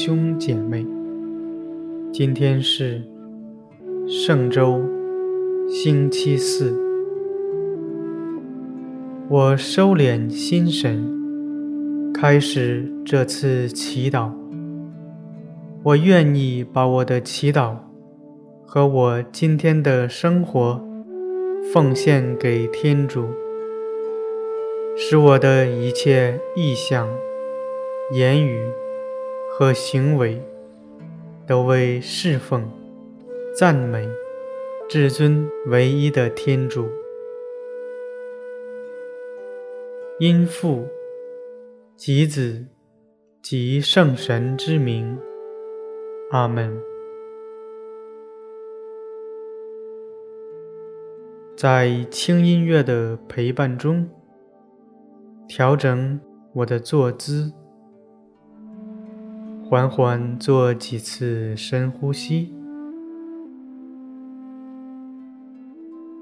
兄姐妹，今天是圣周星期四，我收敛心神，开始这次祈祷。我愿意把我的祈祷和我今天的生活奉献给天主，使我的一切意向。言语和行为都为侍奉、赞美至尊唯一的天主，因父及子及圣神之名，阿门。在轻音乐的陪伴中，调整我的坐姿。缓缓做几次深呼吸，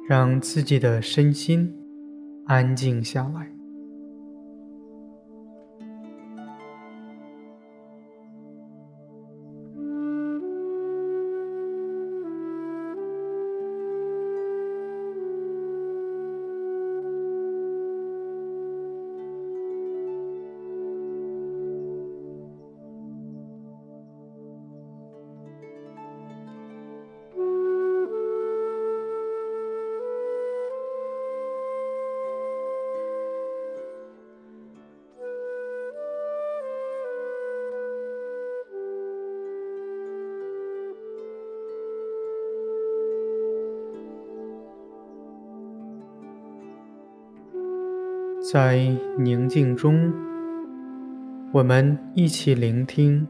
让自己的身心安静下来。在宁静中，我们一起聆听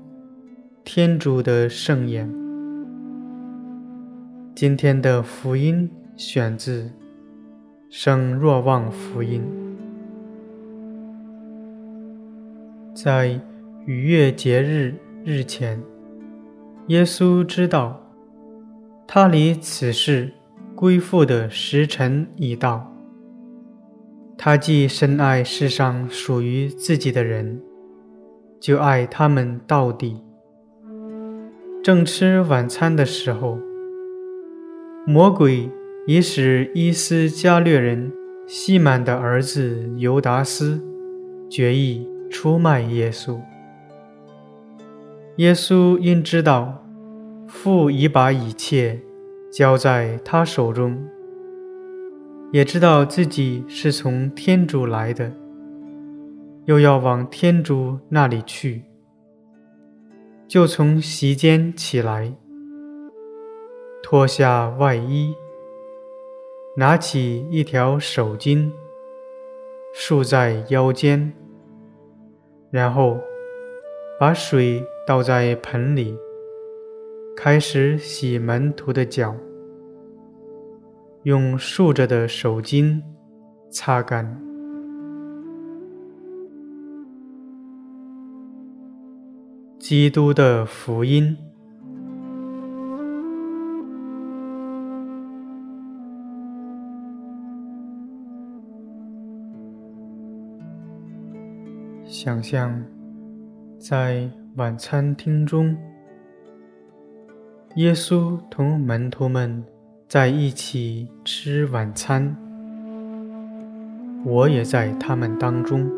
天主的圣言。今天的福音选自《圣若望福音》。在逾越节日日前，耶稣知道，他离此世归父的时辰已到。他既深爱世上属于自己的人，就爱他们到底。正吃晚餐的时候，魔鬼已使伊斯加略人西满的儿子犹达斯决意出卖耶稣。耶稣因知道父已把一切交在他手中。也知道自己是从天主来的，又要往天主那里去，就从席间起来，脱下外衣，拿起一条手巾，束在腰间，然后把水倒在盆里，开始洗门徒的脚。用竖着的手巾擦干。基督的福音。想象在晚餐厅中，耶稣同门徒们。在一起吃晚餐，我也在他们当中。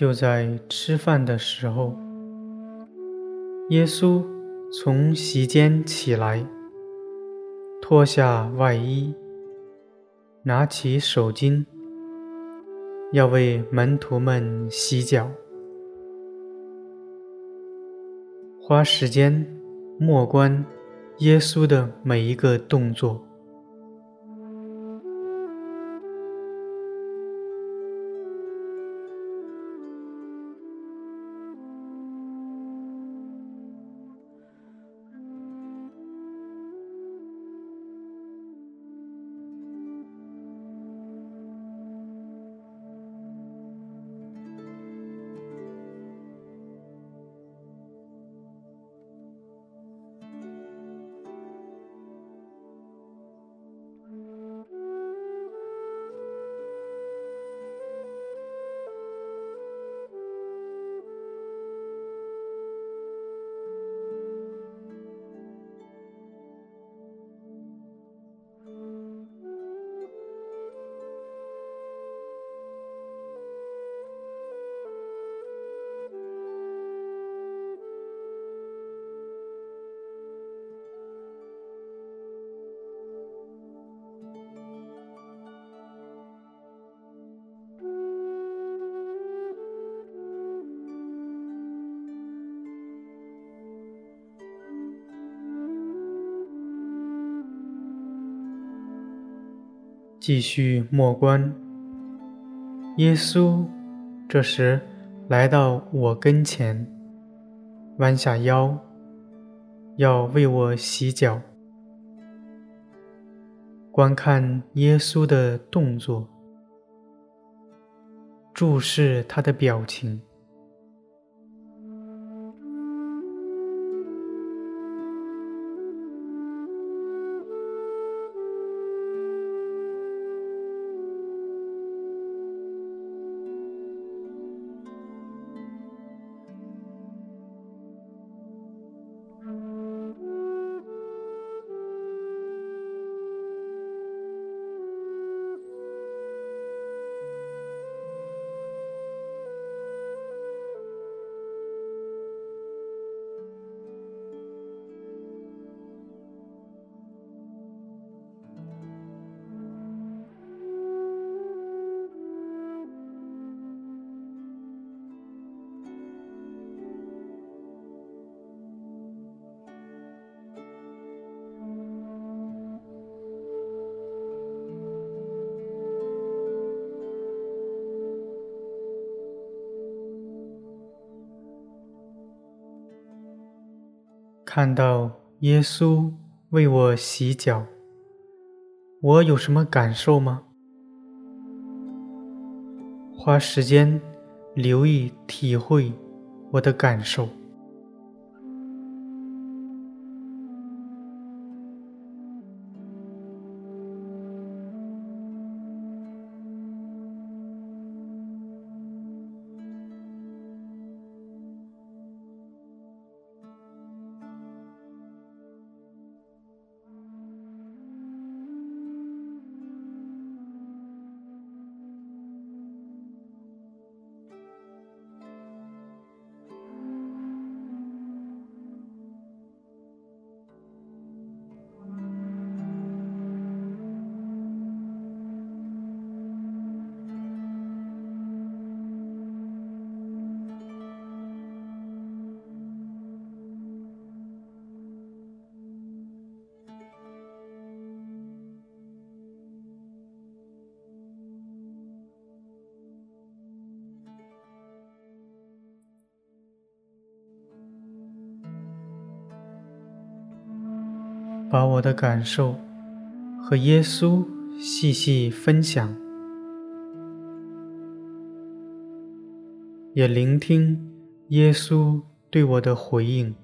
就在吃饭的时候，耶稣从席间起来，脱下外衣，拿起手巾，要为门徒们洗脚，花时间默观耶稣的每一个动作。继续默观，耶稣这时来到我跟前，弯下腰，要为我洗脚。观看耶稣的动作，注视他的表情。看到耶稣为我洗脚，我有什么感受吗？花时间留意体会我的感受。把我的感受和耶稣细细分享，也聆听耶稣对我的回应。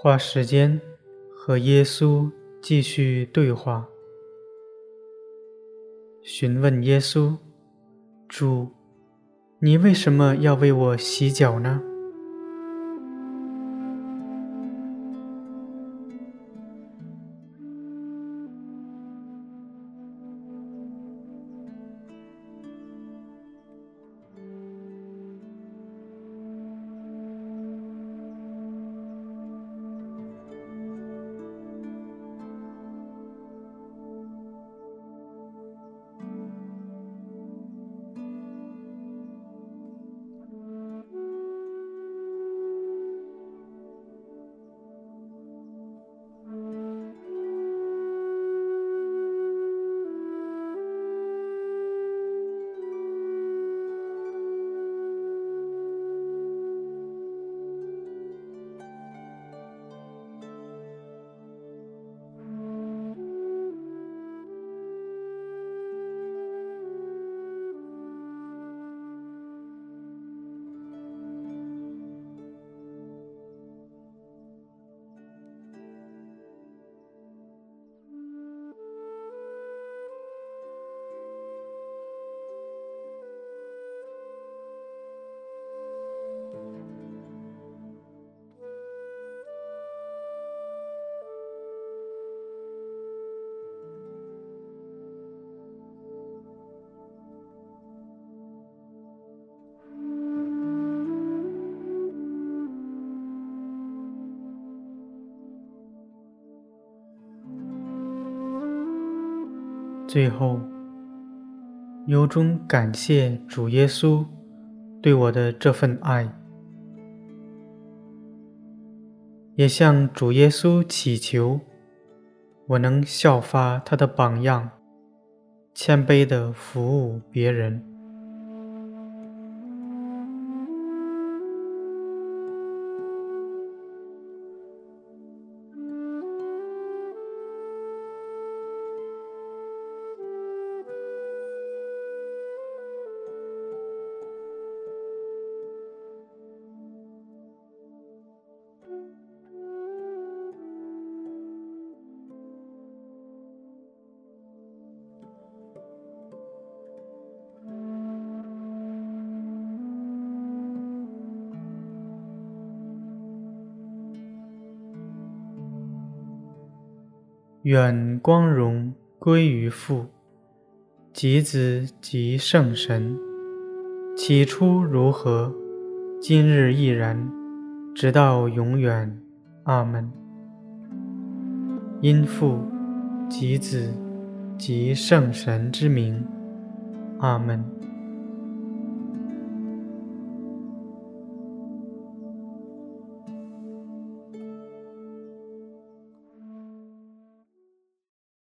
花时间和耶稣继续对话，询问耶稣：“主，你为什么要为我洗脚呢？”最后，由衷感谢主耶稣对我的这份爱，也向主耶稣祈求，我能效法他的榜样，谦卑地服务别人。愿光荣归于父、及子、及圣神，起初如何，今日亦然，直到永远。阿门。因父、及子、及圣神之名。阿门。